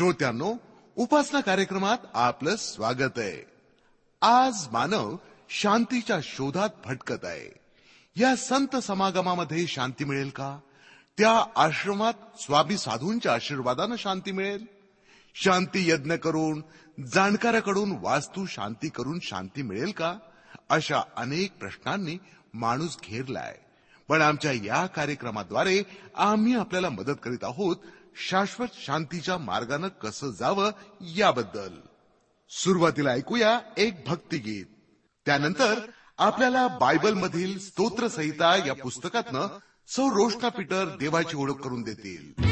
श्रोत्यांनो उपासना कार्यक्रमात आपलं स्वागत आहे. आज मानव शांतीच्या शोधात भटकत आहे. या संत समागमामध्ये शांती मिळेल का? त्या आश्रमात स्वामी साधूंच्या आशीर्वादानं शांती मिळेल? शांती यज्ञ करून जाणकाराकडून वास्तू शांती करून शांती मिळेल का? अशा अनेक प्रश्नांनी माणूस घेरलाय. पण आमच्या या कार्यक्रमाद्वारे आम्ही आपल्याला मदत करीत आहोत शाश्वत शांतीच्या मार्गानं कसं जावं याबद्दल. सुरुवातीला ऐकूया एक भक्तिगीत. त्यानंतर आपल्याला बायबलमधील स्तोत्रसहिता या पुस्तकातनं सौ रोष्टा पीटर देवाची ओळख करून देतील.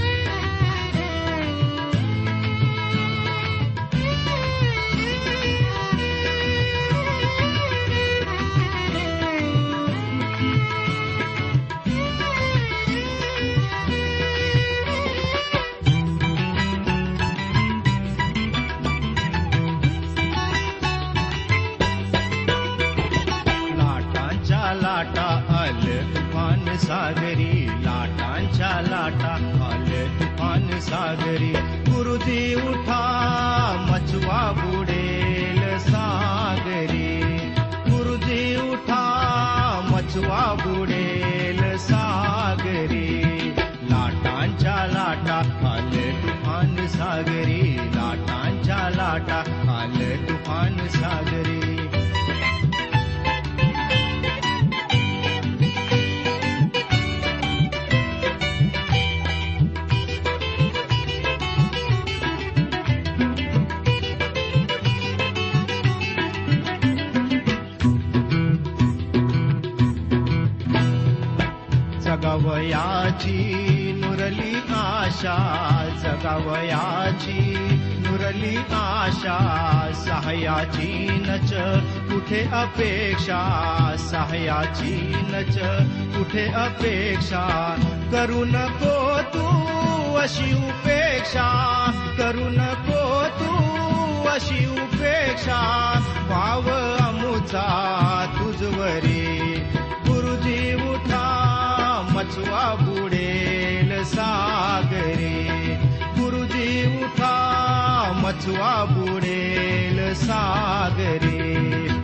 जगावयाची मुरली आशा जगावयाची मुरली आशा सहायाची नच कुठे अपेक्षा सहायाची नच कुठे अपेक्षा करू नको तू अशी उपेक्षा करू नको तू अशी उपेक्षा वाव अमुचा तुझवरी. बुडेल सागरे। गुरुजी उठा मचवा बुडेल सागरे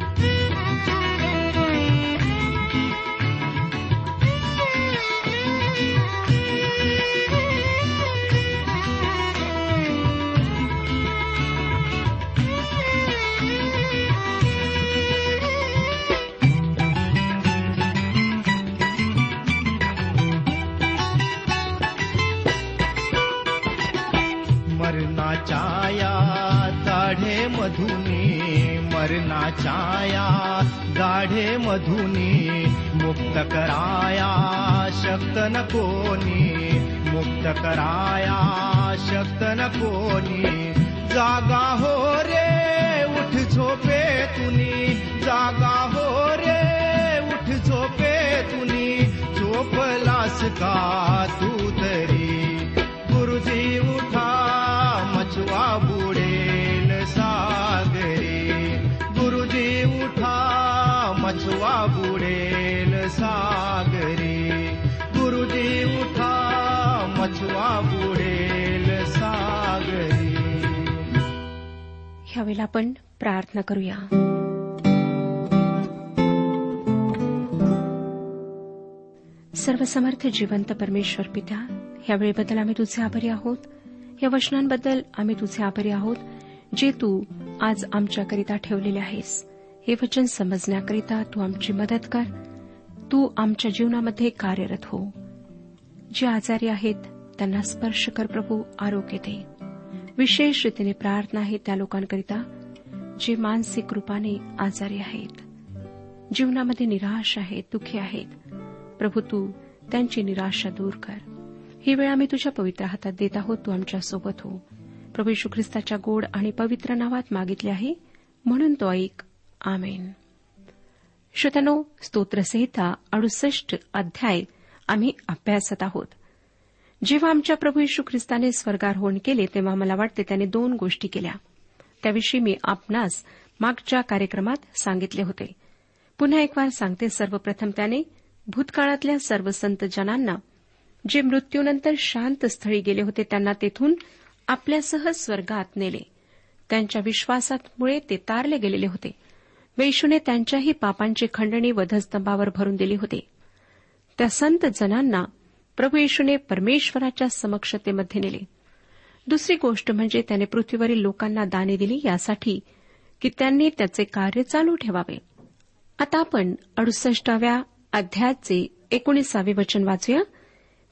छाया या गाढे मधुनी मुक्त कराया शक्त न कोणी मुक्त कराया शक्त न कोणी. जागा हो रे उठ झोपे तुनी. जागा हो रे उठ झोपे तुनी. झोपलास का तू तरी? गुरुजी उठ त्यावेळेला आपण प्रार्थना करूया. सर्वसमर्थ जिवंत परमेश्वर पिता ह्या वेळेबद्दल आम्ही तुझे आभारी आहोत. या वचनांबद्दल आम्ही तुझे आभारी आहोत जे तू आज आमच्याकरिता ठेवलेले आहेस. हे वचन समजण्याकरिता तू आमची मदत कर. तू आमच्या जीवनामध्ये कार्यरत हो. जे आजारी आहेत त्यांना स्पर्श कर प्रभू आरोग्य दे. विशेष रीतीने प्रार्थना आहे त्या लोकांकरिता जे मानसिक रूपाने आजारी आहेत जीवनामध्ये निराश आहेत दुःखी आहेत. प्रभू तू त्यांची निराशा दूर कर. ही वेळ आम्ही तुझ्या पवित्र हातात देत आहोत तू आमच्यासोबत हो. प्रभू यशू ख्रिस्ताच्या गोड आणि पवित्र नावात मागितले आहे म्हणून तो ऐक. आमेन. श्रोत्यानो स्तोत्रसहिता अडुसष्ट अध्याय आम्ही अभ्यासत आहोत. जेव्हा आमच्या प्रभू यशू ख्रिस्ताने स्वर्गारोहण केले तेव्हा मला वाटते त्याने दोन गोष्टी केल्या. त्याविषयी मी आपणास मागच्या कार्यक्रमात सांगितले होते. पुन्हा एक वार सांगते सर्वप्रथम त्याने भूतकाळातल्या सर्व संत जनांना जे मृत्यूनंतर शांत स्थळी गेले होते त्यांना तेथून आपल्यासह स्वर्गात नेले. त्यांच्या विश्वासामुळे ते तारले गेलेले होते. वेशूने त्यांच्याही पापांची खंडणी वधस्तंभावर भरून दिली होती. त्या संत जनांना प्रभू येशूने परमेश्वराच्या समक्षतेमध्ये नेले. दुसरी गोष्ट म्हणजे त्याने पृथ्वीवरील लोकांना दाने दिली यासाठी की त्यांनी त्याचे कार्य चालू ठेवावे. आता आपण अडुसष्टाव्या अध्यायाचे एकोणीसावे वचन वाचूया.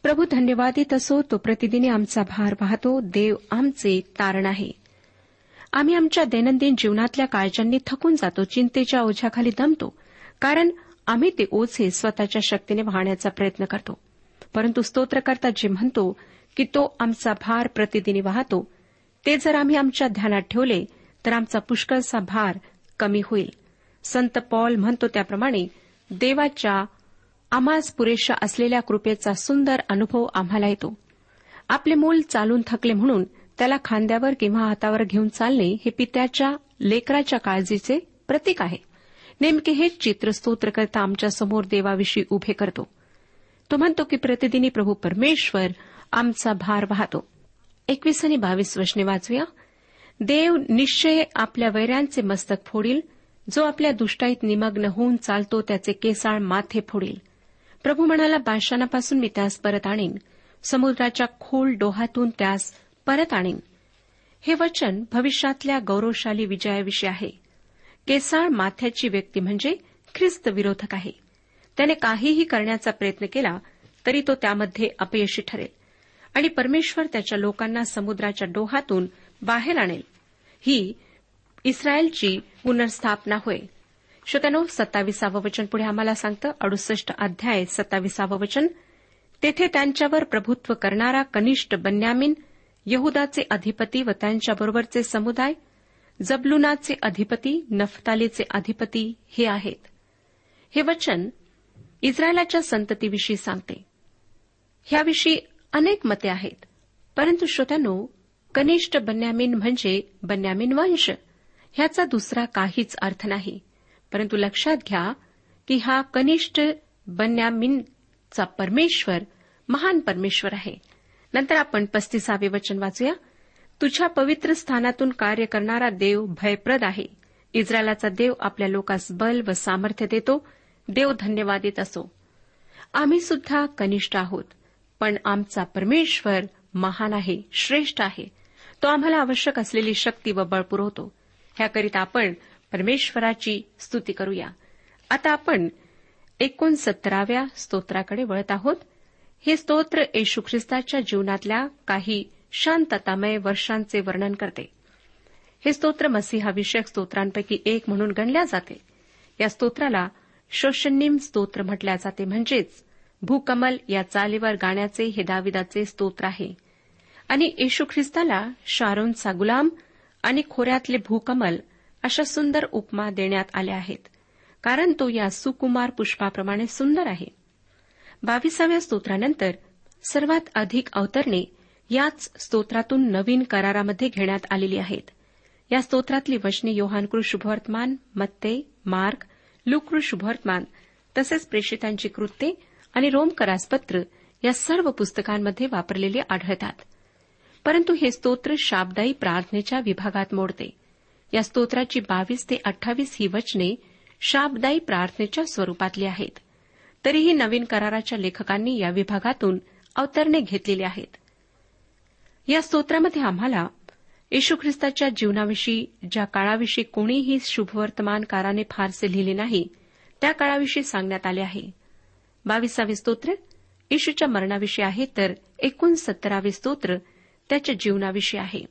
प्रभू धन्यवादित असो तो प्रतिदिनी आमचा भार वाहतो देव आमचे तारण आहे. आम्ही आमच्या दैनंदिन जीवनातल्या काळजांनी थकून जातो चिंतेच्या ओझ्याखाली दमतो कारण आम्ही ते ओझे स्वतःच्या शक्तीने वाहण्याचा प्रयत्न करतो. परंतु स्तोत्रकर्ता जे म्हणतो की तो आमचा भार प्रतिदिनी वाहतो ते जर आम्ही आमच्या ध्यानात ठेवले तर आमचा पुष्कळचा भार कमी होईल. संत पॉल म्हणतो त्याप्रमाणे देवाच्या आम्हास पुरेशा असलेल्या कृपेचा सुंदर अनुभव आम्हाला येतो. आपले मूल चालून थकले म्हणून त्याला खांद्यावर किंवा हातावर घेऊन चालणे हे पित्याच्या लेकराच्या काळजीचे प्रतीक आहे. नेमके हेच चित्र स्तोत्रकर्ता आमच्यासमोर देवाविषयी उभे करतो. तो म्हणतो की प्रतिदिनी प्रभू परमेश्वर आमचा भार वाहतो. एकवीस आणि बावीस वचने वाचूया. देव निश्चय आपल्या वैऱ्यांचे मस्तक फोडील. जो आपल्या दुष्टाईत निमग्न होऊन चालतो त्याचे केसाळ माथे फोडील. प्रभू म्हणाला बादशानापासून मी त्यास परत आणीन. समुद्राच्या खोल डोहातून त्यास परत आणीन. हे वचन भविष्यातल्या गौरवशाली विजयाविषयी आहे. केसाळ माथ्याची व्यक्ती म्हणजे ख्रिस्त विरोधक आहे. त्याने काहीही करण्याचा प्रयत्न केला तरी तो त्यामध्ये अपयशी ठरेल. आणि परमेश्वर त्याच्या लोकांना समुद्राच्या डोहातून बाहेर आणेल. ही इस्रायलची पुनर्स्थापना होय. श्रोत्यानो सत्तावीसावं वचन पुढे आम्हाला सांगतं अडुसष्ट अध्याय सत्तावीसावं वचन. तेथे त्यांच्यावर प्रभुत्व करणारा कनिष्ठ बन्यामिन यहुदाचे अधिपती व त्यांच्याबरोबरचे समुदाय जबलुनाचे अधिपती नफतालीचे अधिपती हे आहेत. हे वचन इस्रायलाच्या संततीविषयी सांगते. ह्याविषयी अनेक मते आहेत. परंतु श्रोत्यानो कनिष्ठ बन्यामीन म्हणजे बन्यामीन वंश. ह्याचा दुसरा काहीच अर्थ नाही. परंतु लक्षात घ्या की हा कनिष्ठ बन्यामीनचा परमेश्वर महान परमेश्वर आहे. नंतर आपण पस्तीसावे वचन वाचूया. तुझ्या पवित्र स्थानातून कार्य करणारा देव भयप्रद आहे. इस्रायलाचा देव आपल्या लोकास बल व सामर्थ्य देतो. देव धन्यवादित असो. आम्ही सुद्धा कनिष्ठ आहोत पण आमचा परमेश्वर महान आहे श्रेष्ठ आहे. तो आम्हाला आवश्यक असलेली शक्ती व बळ पुरवतो. ह्याकरिता आपण परमेश्वराची स्तुती करूया. आता आपण एकोणसत्तराव्या स्तोत्राकडे वळत आहोत. हे स्तोत्र येशू ख्रिस्ताच्या जीवनातल्या काही शांततामय वर्षांचे वर्णन करते. हे स्तोत्र मसीहाविषयक स्तोत्रांपैकी एक म्हणून गणल्या जाते. या स्तोत्राला शोषणीम स्तोत्र म्हटल्या जाते म्हणजेच भूकमल या चालीवर गाण्याचे हे दाविदाचे स्तोत्र आहे. आणि येशू ख्रिस्ताला शारोनचा गुलाम आणि खोऱ्यातले भूकमल अशा सुंदर उपमा देण्यात आल्या आहेत कारण तो या सुकुमार पुष्पाप्रमाणे सुंदर आहे. बावीसाव्या स्तोत्रानंतर सर्वात अधिक अवतरणे याच स्तोत्रातून नवीन करारामध्ये घेण्यात आलेली आहेत. या स्तोत्रातली वचने योहानकृ शुभवर्तमान मत्ते मार्ग लुकृ शुभवर्तमान तसेच प्रेषितांची कृत्ये आणि रोमकरासपत्र या सर्व पुस्तकांमध्ये वापरलेले आढळतात. परंतु हे स्तोत्र शाबदायी प्रार्थनेच्या विभागात मोडते. या स्तोत्राची बावीस ते अठ्ठावीस ही वचने शाबदायी प्रार्थनेच्या स्वरूपातली आहेत. तरीही नवीन कराराच्या लेखकांनी या विभागातून अवतरणे घेतलेली आहेत. या स्तोत्रामध्ये आम्हाला येशू ख्रिस्ताच्या जीवनाविषयी ज्या काळाविषयी कोणीही शुभवर्तमानकाराने फारसे लिहिले नाही त्या काळाविषयी सांगण्यात आले आहे. बावीसावे स्तोत्र येशूच्या मरणाविषयी आहे तर एकोणसत्तरावे स्तोत्र त्याच्या जीवनाविषयी आहे.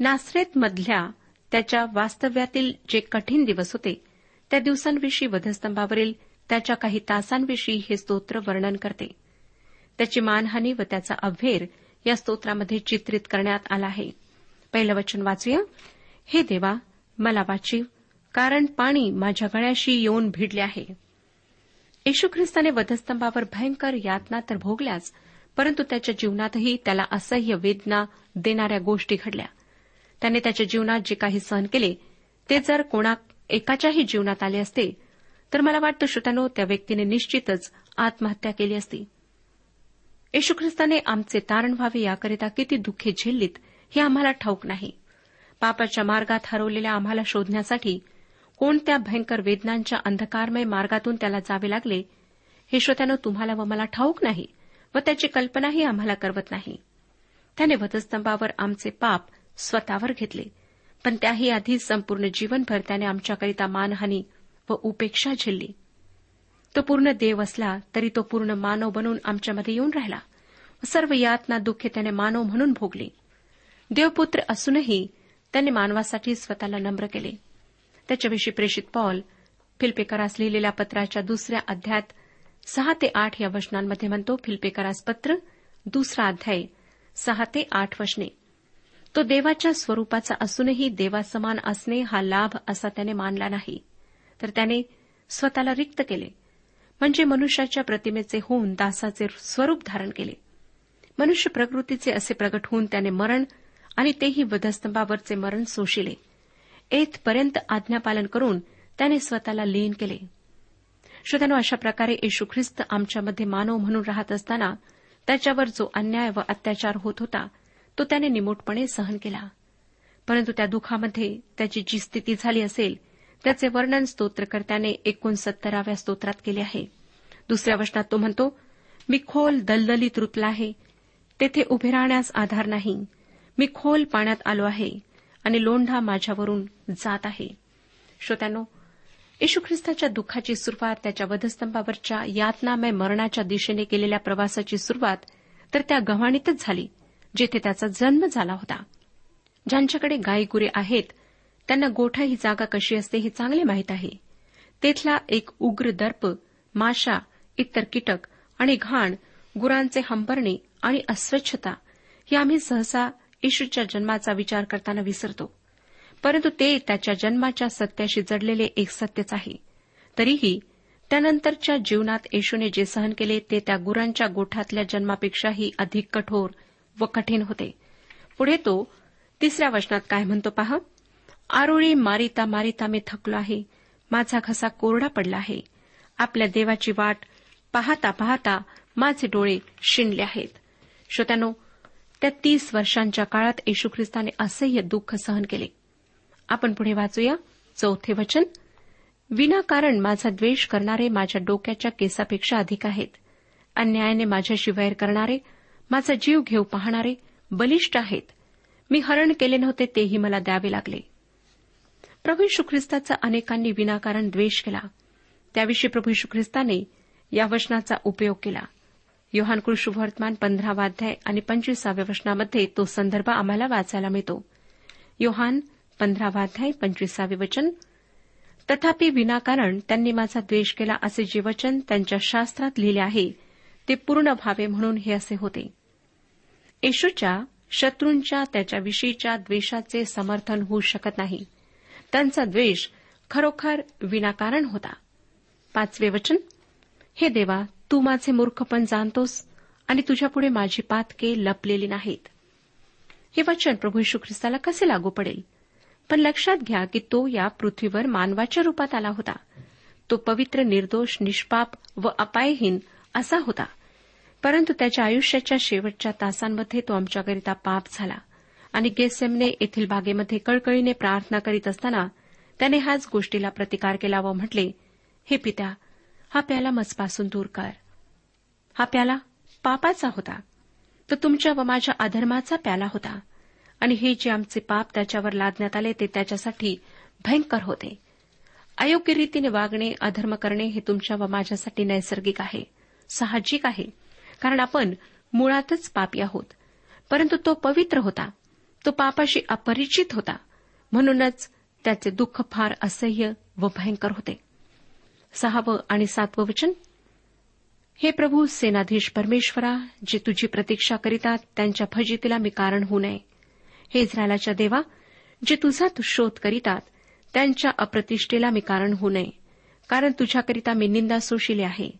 नासरेतमधल्या त्याच्या वास्तव्यातील जे कठीण दिवस होते त्या दिवसांविषयी वधस्तंभावरील त्याच्या काही तासांविषयी हे स्तोत्र वर्णन करते. त्याची मानहानी व त्याचा अभेर या स्तोत्रामध्ये चित्रित करण्यात आला आहे. पहिलं वचन वाचूया. हे देवा मला वाचीव कारण पाणी माझ्या गळ्याशी येऊन भिडले आहे. येशू ख्रिस्ताने वधस्तंभावर भयंकर यातना तर भोगल्याच परंतु त्याच्या जीवनातही त्याला असह्य वेदना देणाऱ्या गोष्टी घडल्या. त्याने त्याच्या जीवनात जे काही सहन केले ते जर कोणा एकाच्याही जीवनात आले असते तर मला वाटतं श्रोत्यानो त्या व्यक्तीने निश्चितच आत्महत्या केली असती. येशू ख्रिस्ताने आमचे तारण व्हावे याकरिता किती दुःखे झेललीत हे आम्हाला ठाऊक नाही. पापाच्या मार्गात हरवलेल्या आम्हाला शोधण्यासाठी कोणत्या भयंकर वेदनांच्या अंधकारमय मार्गातून त्याला जावे लागले हे श्रोत्यानं तुम्हाला व मला ठाऊक नाही व त्याची कल्पनाही आम्हाला करवत नाही. त्याने वधस्तंभावर आमचे पाप स्वतःवर घेतले पण त्याही आधी संपूर्ण जीवनभर त्याने आमच्याकरिता मानहानी व उपेक्षा झेलली. तो पूर्ण देव असला तरी तो पूर्ण मानव बनून आमच्यामध्ये येऊन राहिला सर्व यातना दुःखे त्याने मानव म्हणून भोगली. देवपुत्र असूनही त्याने मानवासाठी स्वतःला नम्र केले. त्याच्याविषयी प्रेषित पॉल फिल्पेकरास लिहिलेल्या पत्राच्या दुसऱ्या अध्यायात सहा ते आठ या वचनांमध्ये म्हणतो फिल्पेकरास पत्र दुसरा अध्याय सहा ते आठ वचने. तो देवाच्या स्वरूपाचा असूनही देवासमान असणे हा लाभ असा त्याने मानला नाही. तर त्याने स्वतःला रिक्त केले. म्हणजे मनुष्याच्या प्रतिमेचे होऊन दासाचे स्वरूप धारण केले. मनुष्य प्रकृतीचे असे प्रगट होऊन त्याने मरण आणि तेही वधस्तंभावरचे मरण सोशिले. येथपर्यंत आज्ञापालन करून त्याने स्वतःला लीन केले. श्रोत्यानो अशा प्रकारे येशू ख्रिस्त आमच्यामध्ये मानव म्हणून राहत असताना त्याच्यावर जो अन्याय व अत्याचार होत होता तो त्याने निमूटपणे सहन केला. परंतु त्या दुःखामध्ये त्याची जी स्थिती झाली असेल त्याचे वर्णन स्तोत्रकर्त्याने एकोणसत्तराव्या स्तोत्रात केले आहे. दुसऱ्या वचनात तो म्हणतो मी खोल दलदलीत रुतला आहे. तेथे उभे राहण्यास आधार नाही. मी खोल पाण्यात आलो आहे आणि लोंढा माझ्यावरून जात आहे. श्रोत्यानो येशू ख्रिस्ताच्या दुःखाची सुरुवात त्याच्या वधस्तंभावरच्या यातनामय मरणाच्या दिशेने केलेल्या प्रवासाची सुरुवात तर त्या गव्हाणीतच झाली जेथे त्याचा जन्म झाला होता. ज्यांच्याकडे गायगुरे आहेत त्यांना गोठा ही जागा कशी असते हे चांगले माहीत आहे. तेथला एक उग्र दर्प माशा इतर कीटक आणि घाण गुरांचे हंबरणे आणि अस्वच्छता हे आम्ही सहसा येशूच्या जन्माचा विचार करताना विसरतो. परंतु ते त्याच्या जन्माच्या सत्याशी जडलेले एक सत्यच आहे. तरीही त्यानंतरच्या जीवनात येशूने जे सहन केले ते त्या गुरांच्या गोठातल्या जन्मापेक्षाही अधिक कठोर व कठीण होते. पुढे तो तिसऱ्या वचनात काय म्हणतो पहा? आरोळी मारिता मारिता मी थकलो आहे. माझा घसा कोरडा पडला आहे. आपल्या देवाची वाट पाहता पाहता माझे डोळे शिणले आहेत. श्रोत्यानो त्या तीस वर्षांच्या काळात येशू ख्रिस्ताने असह्य दुःख सहन केले. आपण पुढे वाचूया. चौथे वचन. विनाकारण माझा द्वेष करणारे माझ्या डोक्याच्या केसापेक्षा अधिक आहेत. अन्यायाने माझ्याशी वैर करणारे माझा जीव घेऊ पाहणारे बलिष्ठ आहेत. मी हरण केले नव्हते तेही मला द्यावे लागले. प्रभू यशू ख्रिस्ताचा अनेकांनी विनाकारण द्वेष केला. त्याविषयी प्रभू यशू ख्रिस्ताने या वचनाचा उपयोग केला. योहान कृष्णवर्तमान पंधरावाध्याय आणि पंचवीसाव्या वचनामध्ये तो संदर्भ आम्हाला वाचायला मिळतो. योहान पंधरावाध्याय पंचवीसावे वचन. तथापि विनाकारण त्यांनी माझा द्वेष केला असे जे वचन त्यांच्या शास्त्रात लिहिले आहे ते पूर्ण व्हावे म्हणून हे असे होते. येशूच्या शत्रूंच्या त्याच्याविषयीच्या द्वेषाचे समर्थन होऊ शकत नाही. त्यांचा द्वेष खरोखर विनाकारण होता. पाचवे वचन. हे देवा तू माझे मूर्खपण जाणतोस आणि तुझ्यापुढे माझी पातके लपलेली नाहीत. हे वचन प्रभू यशू ख्रिस्ताला कसे लागू पडेल? पण लक्षात घ्या की तो या पृथ्वीवर मानवाच्या रूपात आला होता. तो पवित्र निर्दोष निष्पाप व अपायहीन असा होता. परंतु त्याच्या आयुष्याच्या शेवटच्या तासांमध्ये तो आमच्याकरिता पाप झाला आणि गेसेमने येथील बागेमध्ये कळकळीने प्रार्थना करीत असताना त्याने ह्याच गोष्टीला प्रतिकार केला व म्हटले हे पित्या हा प्याला मजपासून दूर कर. हा प्याला पापाचा होता. तो तुमच्या व माझ्या अधर्माचा प्याला होता. आणि हे जे आमचे पाप त्याच्यावर लादण्यात आले ते त्याच्यासाठी भयंकर होते. अयोग्य रीतीने वागणे अधर्म करणे हे तुमच्या व माझ्यासाठी नैसर्गिक आहे साहजिक आहे कारण आपण मुळातच पापी आहोत. परंतु तो पवित्र होता. तो पापाशी अपरिचित होता. म्हणूनच त्याचे दुःख फार असह्य व भयंकर होते. सहावं आणि सातवं वचन? हे प्रभू सेनाधीश परमेश्वरा जे तुझी प्रतीक्षा करीतात त्यांच्या फजितीला मी कारण होऊ नये. हे इस्रायलाच्या देवा जे तुझा तू शोध करीतात त्यांच्या अप्रतिष्ठेला मी कारण होऊ नये. कारण तुझ्याकरिता मी निंदा सोशिली आहे.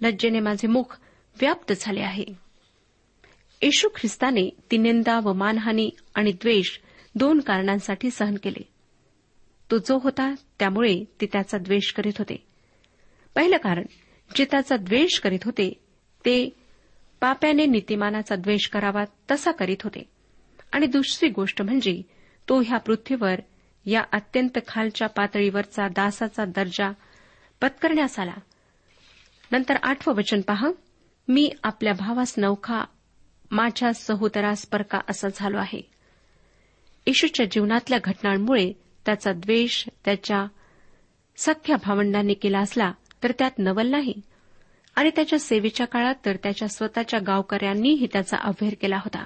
लज्जेने माझे मुख व्याप्त झाले आहे. येशू ख्रिस्ताने ती निंदा व मानहानी आणि द्वेष दोन कारणांसाठी सहन केले. तो जो होता त्यामुळे ते त्याचा द्वेष करीत होते. पहिलं कारण जे त्याचा द्वेष करीत होते ते पाप्याने नीतिमानाचा द्वेष करावा तसा करीत होते. आणि दुसरी गोष्ट म्हणजे तो ह्या पृथ्वीवर या अत्यंत खालच्या पातळीवरचा दासाचा दर्जा पत्करण्यास आला नंतर आठवं वचन पहा मी आपल्या भावास नौखा माझ्या सहोदरास परका असा झालो आहे. येशूच्या जीवनातल्या घटनांमुळे त्याचा द्वेष त्याच्या सख्या भावंडांनी केला असला तर त्यात नवल नाही. आणि त्याच्या सेवेच्या काळात तर त्याच्या स्वतःच्या गावकऱ्यांनीही त्याचा अभ्यर केला होता.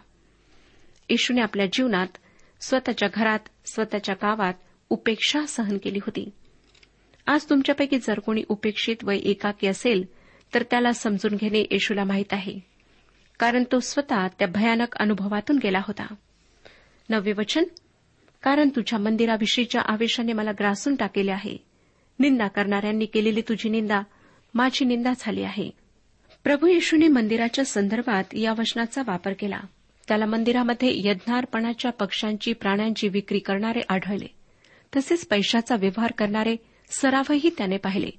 येशूने आपल्या जीवनात स्वतःच्या घरात स्वतःच्या गावात उपेक्षा सहन केली होती. आज तुमच्यापैकी जर कोणी उपेक्षित व एकाकी असेल तर त्याला समजून घेणे येशूला माहीत आहे. कारण तो स्वतः त्या भयानक अनुभवातून गेला होता. नववे वचन? कारण तुझ्या मंदिराविषयीच्या आवेशाने मला ग्रासून टाकेले आहे. निंदा करणाऱ्यांनी केलेली तुझी निंदा माझी निंदा झाली आहे. प्रभू येशूने मंदिराच्या संदर्भात या वचनाचा वापर केला. त्याला मंदिरामध्ये यज्ञार्पणाच्या पक्षांची प्राण्यांची विक्री करणारे आढळले. तसेच पैशाचा व्यवहार करणारे सरावही त्याने पाहिले.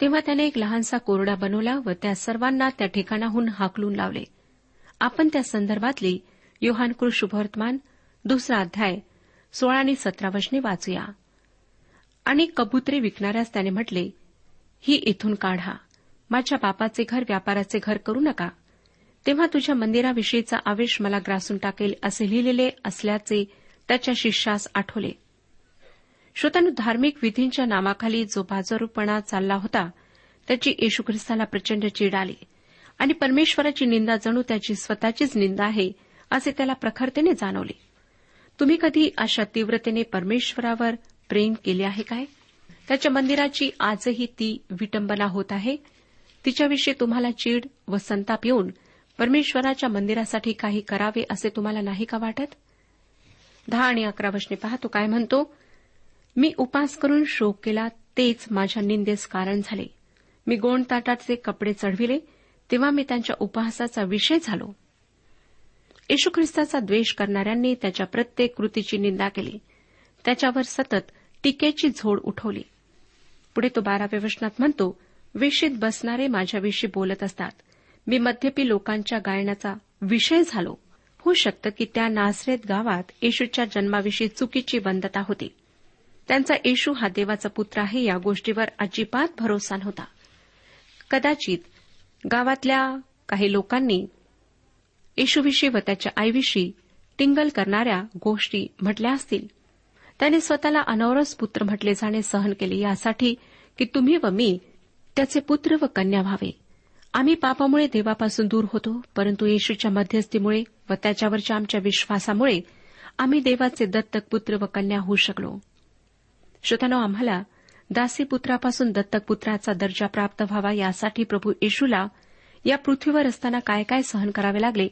तेव्हा त्याने एक लहानसा कोरडा बनवला व त्या सर्वांना त्या ठिकाणाहून हाकलून लावले. आपण त्या संदर्भातली योहानकृ शुभवर्तमान दुसरा अध्याय सोळा आणि सतरा वचने वाचूया. आणि कबुतरे विकणाऱ्यास त्याने म्हटले ही इथून काढा. माझ्या बापाचे घर व्यापाराचे घर करू नका. तेव्हा तुझ्या मंदिराविषयीचा आवेश मला ग्रासून टाकेल असे लिहिलेले असल्याचे त्याच्या शिष्यास आठवले. श्रोत्यानु धार्मिक विधींच्या नामाखाली जो बाजारूपणा चालला होता त्याची येशू ख्रिस्ताला प्रचंड चीड आली. आणि परमेश्वराची निंदा जणू त्याची स्वतःचीच निंदा आहे असे त्याला प्रखरतेने जाणवले. तुम्ही कधी अशा तीव्रतेने परमेश्वरावर प्रेम केले आहे काय? त्याच्या मंदिराची आजही ती विटंबना होत आहे. तिच्याविषयी तुम्हाला चीड व संताप येऊन परमेश्वराच्या मंदिरासाठी काही करावे असे तुम्हाला नाही का वाटत? दहा आणि अकरा वचने पाहतो काय म्हणतो? मी उपास करून शोक केला तेच माझ्या निंदेस कारण झाले. मी गोंडताटाचे कपडे चढविले तेव्हा मी त्यांच्या उपहासाचा विषय झालो. येशू ख्रिस्ताचा द्वेष करणाऱ्यांनी त्याच्या प्रत्येक कृतीची निंदा केली. त्याच्यावर सतत टीकेची झोड उठवली. पुढे तो बाराव्या वचनात म्हणतो वेशीत बसणारे माझ्याविषयी बोलत असतात. मी मध्यपी लोकांच्या गायनाचा विषय झालो. होऊ शकतं की त्या नासरेत गावात येशूच्या जन्माविषयी चुकीची बंदता होती. त्यांचा येशू हा देवाचा पुत्र आहे या गोष्टीवर अजिबात भरोसा नव्हता. कदाचित गावातल्या काही लोकांनी येशूविषयी व त्याच्या आईविषयी टिंगल करणाऱ्या गोष्टी म्हटल्या असतील. त्याने स्वतःला अनवरस पुत्र म्हटले जाणे सहन केले. यासाठी की तुम्ही व मी त्याचे पुत्र व कन्या व्हावे. आम्ही पापामुळे देवापासून दूर होतो परंतु येशूच्या मध्यस्थीमुळे व त्याच्यावरच्या आमच्या विश्वासामुळे आम्ही देवाचे दत्तक पुत्र व कन्या होऊ शकलो. श्रोतानो आम्हाला दासीपुत्रापासून दत्तक पुत्राचा दर्जा प्राप्त व्हावा यासाठी प्रभू येशूला या पृथ्वीवर असताना काय काय सहन करावे लागले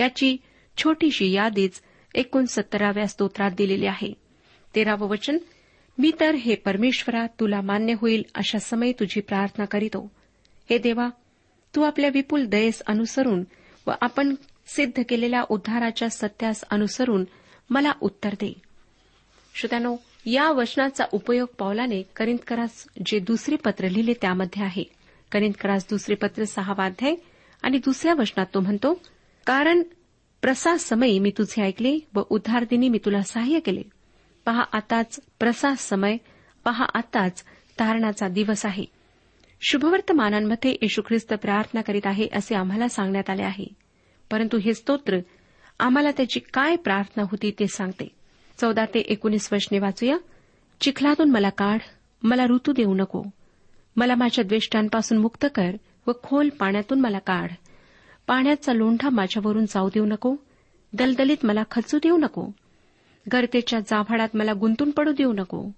याची छोटीशी यादीच एकोणसत्तराव्या स्तोत्रात दिलेली आहे. तेरावं वचन मी तर हे परमेश्वरा तुला मान्य होईल अशा समय तुझी प्रार्थना करीतो. हे देवा तू आपल्या विपुल दयेस अनुसरून व आपण सिद्ध केलेल्या उद्धाराच्या सत्यास अनुसरून मला उत्तर दे. श्रोत्यानो या वचनाचा उपयोग पावलाने करिंदकरास जे दुसरे पत्र लिहिले त्यामध्ये आहे. करिंदकरास दुसरे पत्र सहावाध्याय अध्याय आणि दुसऱ्या वचनात तो म्हणतो कारण प्रसासमयी मी तुझे ऐकले व उद्धारदिनी मी तुला सहाय्य केले. पहा आताच प्रसाद समय पहा आताच तारणाचा दिवस आहे. शुभवर्तमानांमध्ये येशू ख्रिस्त प्रार्थना करीत आहे असे आम्हाला सांगण्यात आले आहे. परंतु हे स्तोत्र आम्हाला त्याची काय प्रार्थना होती ते सांगते. चौदा ते एकोणीस वचने वाचूया. चिखलातून मला काढ मला ऋतू देऊ नको. मला माझ्या द्वेष्टांपासून मुक्त कर व खोल पाण्यातून मला काढ. पाण्याचा लोंढा माझ्यावरून जाऊ देऊ नको. दलदलीत मला खचू देऊ नको. गर्तेच्या जाभाडात मला गुंतून पडू देऊ नको.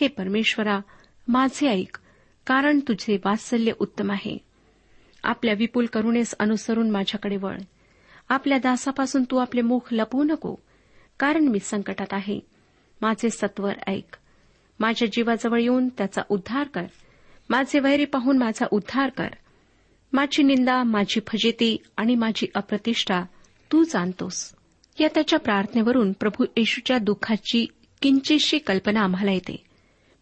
हे परमेश्वरा माझे ऐक कारण तुझे वात्सल्य उत्तम आहे. आपल्या विपुल करुणेस अनुसरून माझ्याकडे वळ. आपल्या दासापासून तू आपले मुख लपवू नको कारण मी संकटात आहे. माझे सत्वर ऐक. माझ्या जीवाजवळ येऊन त्याचा उद्धार कर. माझे वैरी पाहून माझा उद्धार कर. माझी निंदा माझी फजिती आणि माझी अप्रतिष्ठा तू जाणतोस. या त्याच्या प्रार्थनेवरून प्रभू येशूच्या दुःखाची किंचितशी कल्पना आम्हाला येते.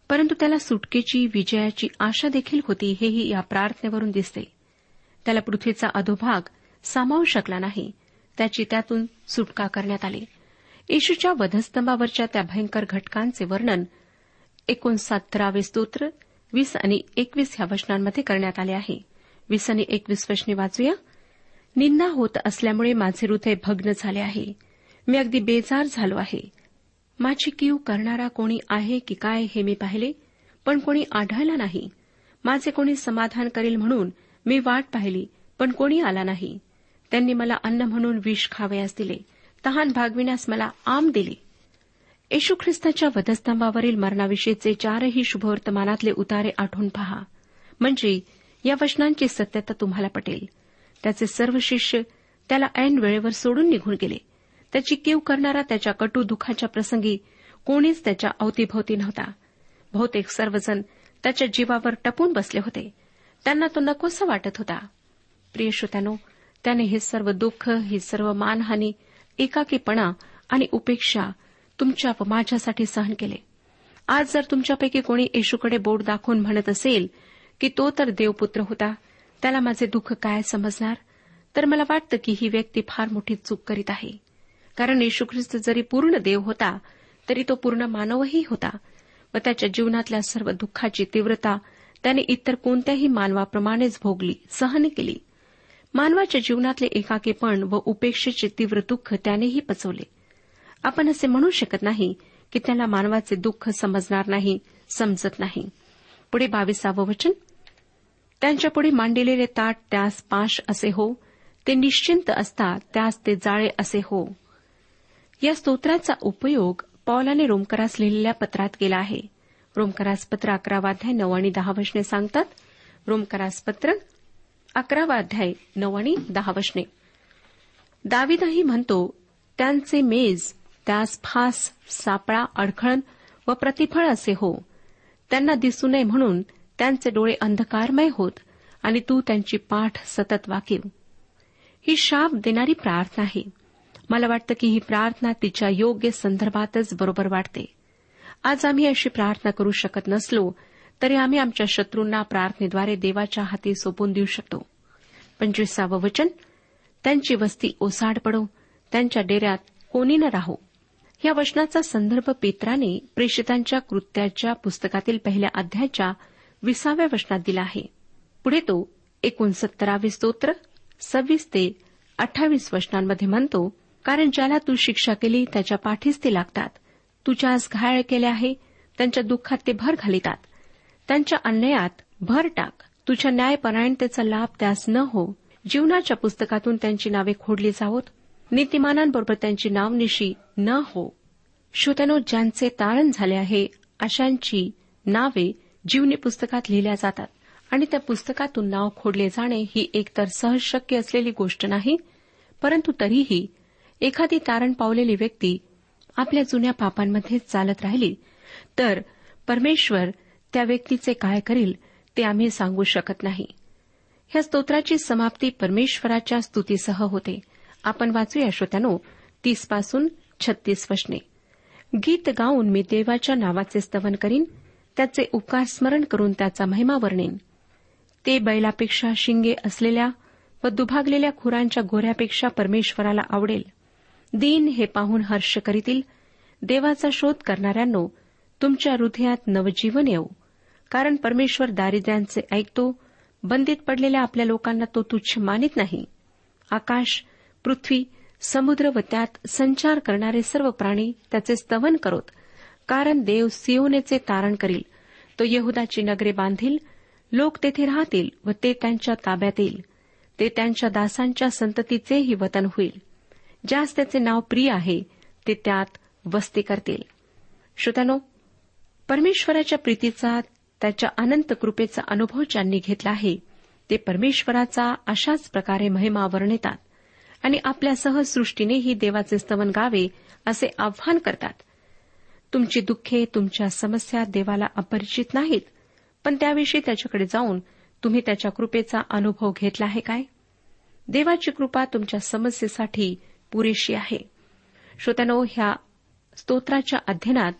परंतु त्याला सुटकेची विजयाची आशा देखील होती हेही या प्रार्थनेवरून दिसते. त्याला पृथ्वीचा अधोभाग सामावू शकला नाही. त्याची त्यातून सुटका करण्यात आली. येशूच्या वधस्तंभावरच्या त्या भयंकर घटकांचे वर्णन एकोणसत्तरावे स्तोत्र वीस आणि एकवीस ह्या वचनांमध्ये करण्यात आले आहे. वीस आणि एकवीस वचने वाचूया. निंदा होत असल्यामुळे माझे हृदय भग्न झाले आहे. मी अगदी बेजार झालो आहे. माझी कीव करणारा कोणी आहे की काय हे मी पाहिले पण कोणी आढळला नाही. माझे कोणी समाधान करेल म्हणून मी वाट पाहिली पण कोणी आला नाही. त्यांनी मला अन्न म्हणून विष खावयास दिले. तहान भागविण्यास मला आम दिले. येशू ख्रिस्ताच्या वधस्तंभावरील मरणाविषयीचे चारही शुभवर्तमानातले उतारे आठवून पहा. म्हणजे या वचनांची सत्यता तुम्हाला पटेल. त्याचे सर्व शिष्य त्याला ऐन वेळेवर सोडून निघून गेले. त्याची कीव करणारा त्याच्या कटू दुःखाच्या प्रसंगी कोणीच त्याच्या अवतीभोवती नव्हता. बहुतेक सर्वजण त्याच्या जीवावर टपून बसले होते. त्यांना तो नकोसा वाटत होता. प्रिय श्रोत्यानो त्याने हे सर्व दुःख ही सर्व मानहानी एकाकीपणा आणि उपेक्षा तुमच्या व माझ्यासाठी सहन केले. आज जर तुमच्यापैकी कोणी येशूकडे बोट दाखवून म्हणत असेल की तो तर देवपुत्र होता त्याला माझे दुःख काय समजणार? तर मला वाटतं की ही व्यक्ती फार मोठी चूक करीत आहे. कारण येशू ख्रिस्त जरी पूर्ण देव होता तरी तो पूर्ण मानवही होता. व त्याच्या जीवनातल्या सर्व दुःखाची तीव्रता त्याने इतर कोणत्याही मानवाप्रमाणेच भोगली सहन केली. मानवाच्या जीवनातले एकाकीपण व उपेक्षेचे तीव्र दुःख त्यानेही पचवले. आपण असे म्हणू शकत नाही की त्याला मानवाचे दुःख समजणार नाही समजत नाही. पुढे बावीसावं वचन. त्यांच्यापुढे मांडिलेले ताट त्यास पाश असे हो. ते निश्चिंत असता त्यास ते जाळे असे हो. या स्तोत्राचा उपयोग पॉलाने रोमकरास लिहिलेल्या पत्रात केला आहे. रोमकरास पत्र अकरावाध्याय नऊ आणि दहा वशने सांगतात. रोमकरास पत्र अकरावाध्याय नऊ आणि दहा वशने. दाविदही म्हणतो त्यांचे मेज त्यास फास सापळा अडखळण व प्रतिफळ असे हो. त्यांना दिसू नये म्हणून त्यांचे डोळे अंधकारमय होत आणि तू त्यांची पाठ सतत वाकीव ही शाप देणारी प्रार्थना आहे. मला वाटतं की ही प्रार्थना तिच्या योग्य संदर्भातच बरोबर वाटते. आज आम्ही अशी प्रार्थना करू शकत नसलो तरी आम्ही आमच्या शत्रूंना प्रार्थनेद्वारे देवाच्या हाती सोपून देऊ शकतो. पंचवीसावं वचन त्यांची वस्ती ओसाड पडो त्यांच्या डेऱ्यात कोणी न राहो. या वचनाचा संदर्भ पेत्राने प्रेषितांच्या कृत्याच्या पुस्तकातील पहिल्या अध्यायाच्या विसाव्या वचनात दिला आहे. पुढे तो एकोणसत्तरावे स्तोत्र सव्वीस ते अठ्ठावीस वचनांमध्ये म्हणतो कारण ज्याला तू शिक्षा केली त्याच्या पाठीस ते लागतात. तुझ्यास घायल केले आहे त्यांच्या दुःखात ते भर घालितात. त्यांच्या अन्यायात भर टाक. तुझ्या न्यायपरायणतेचा लाभ त्यास न हो. जीवनाच्या पुस्तकातून त्यांची नावे खोडली जावोत. नीतिमानांबरोबर त्यांची नावनिशी न हो. श्रोत्यानो ज्यांचे तारण झाले आहे अशांची नावे जीवनी पुस्तकात लिहिल्या जातात. आणि त्या पुस्तकातून नाव खोडले जाणे ही एकतर सहज शक्य असलेली गोष्ट नाही परंतु तरीही एखादी तारण पावलेली व्यक्ती आपल्या जुन्या पापांमध्ये चालत राहिली तर परमेश्वर त्या व्यक्तीचे काय करील ते आम्ही सांगू शकत नाही. ह्या स्तोत्राची समाप्ती परमेश्वराच्या स्तुतीसह होते. आपण वाचूया श्रोत्यानो तीसपासून छत्तीस वचने गीत गाऊन मी देवाच्या नावाचे स्तवन करीन त्याचे उपकार स्मरण करून त्याचा महिमा वर्णेन. ते बैलापेक्षा शिंगे असलेल्या व दुभागलेल्या खुरांच्या गोऱ्यापेक्षा परमेश्वराला आवडेल. दीन हे पाहून हर्ष करीतील. देवाचा शोध करणाऱ्यांनो तुमच्या हृदयात नवजीवन येऊ कारण परमेश्वर दारिद्र्यांचे ऐकतो बंदीत पडलेल्या आपल्या लोकांना तो तुच्छ मानित नाही. आकाश पृथ्वी समुद्र व त्यात संचार करणारे सर्व प्राणी त्याचे स्तवन करोत. कारण देव सिओनेचे तारण करील. तो यहुदाची नगरे बांधील. लोक तेथे राहतील व ते त्यांच्या ताब्यात येईल. ते त्यांच्या दासांच्या संततीचेही वतन होईल. ज्यास त्याचे नाव प्रिय आहे ते त्यात वस्ती करतील. श्रोत्यानो परमेश्वराच्या प्रीतीचा त्याच्या अनंत कृपेचा अनुभव ज्यांनी घेतला आहे ते परमेश्वराचा अशाच प्रकारे महिमा वर्णितात आणि आपल्या सृष्टीनेही देवाचे स्तवन गावे असे आव्हान करतात. तुमची दुःखे तुमच्या समस्या देवाला अपरिचित नाहीत. पण त्याविषयी त्याच्याकडे जाऊन तुम्ही त्याच्या कृपेचा अनुभव घेतला आहे काय? देवाची कृपा तुमच्या समस्येसाठी पुरेशी आहे. श्रोत्यानो ह्या स्तोत्राच्या अध्ययनात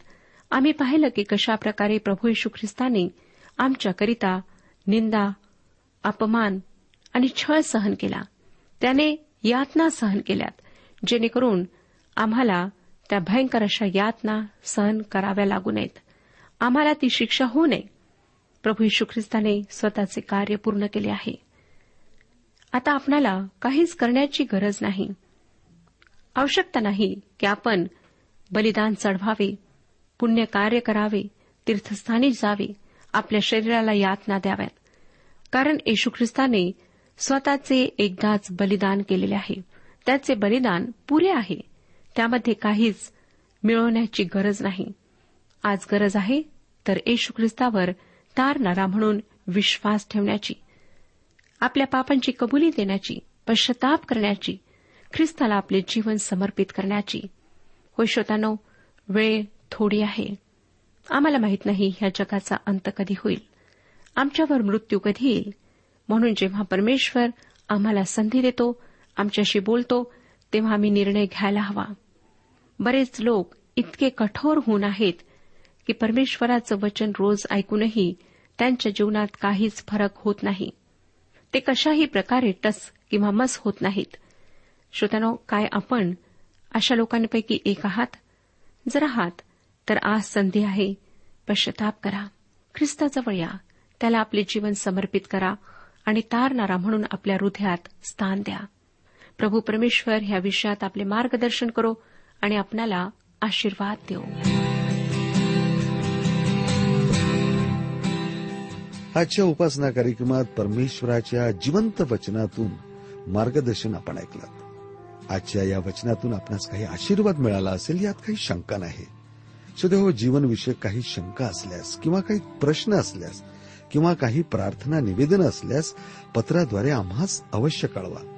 आम्ही पाहिलं की कशाप्रकारे प्रभू यशू ख्रिस्ताने आमच्याकरिता निंदा अपमान आणि छळ सहन केला. त्याने यातना सहन केल्यात जेणेकरून आम्हाला त्या भयंकर अशा यातना सहन कराव्या लागू नयेत. आम्हाला ती शिक्षा होऊ नये. प्रभू यशू ख्रिस्ताने स्वतःचे कार्य पूर्ण केले आहे. आता आपणाला काहीच करण्याची गरज नाही. आवश्यकता नाही की आपण बलिदान चढवावे पुण्य कार्य करावे तीर्थस्थानी जावे आपल्या शरीराला यातना द्याव्यात. कारण येशू ख्रिस्ताने स्वतःचे एकदाच बलिदान केलेले आहे. त्याचे बलिदान पुरे आहे. त्यामध्ये काहीच मिळवण्याची गरज नाही. आज गरज आहे तर येशू ख्रिस्तावर तारणारा म्हणून विश्वास ठेवण्याची. आपल्या पापांची कबुली देण्याची पश्चाताप करण्याची ख्रिस्ताला आपले जीवन समर्पित करण्याची. होय श्रोतानो वेळ थोडी आहे. आम्हाला माहीत नाही ह्या जगाचा अंत कधी होईल. आमच्यावर मृत्यू कधी येईल? म्हणून जेव्हा परमेश्वर आम्हाला संधी देतो आमच्याशी बोलतो तेव्हा आम्ही निर्णय घ्यायला हवा. बरेच लोक इतके कठोर होऊन आहेत की परमेश्वराचं वचन रोज ऐकूनही त्यांच्या जीवनात काहीच फरक होत नाही. ते कशाही प्रकारे टस किंवा मस होत नाहीत. श्रोत्यानो काय आपण अशा लोकांपैकी एक आहात? जर आहात तर आज संधी आहे. पश्चाताप करा. ख्रिस्ताजवळ या. त्याला आपले जीवन समर्पित करा आणि तारणारा म्हणून आपल्या हृदयात स्थान द्या. प्रभू परमेश्वर ह्या विषयात आपले मार्गदर्शन करो आणि आपणाला आशीर्वाद देऊ आजच्या उपासना कार्यक्रमात परमेश्वराच्या जिवंत वचनातून मार्गदर्शन आपण ऐकलं. आजच्या या वचनातून आपणास काही आशीर्वाद मिळाला असेल यात काही शंका नाही. सुदैव जीवनविषयक काही शंका असल्यास किंवा काही प्रश्न असल्यास किंवा काही प्रार्थना निवेदन असल्यास पत्राद्वारे आम्हास अवश्य कळवा.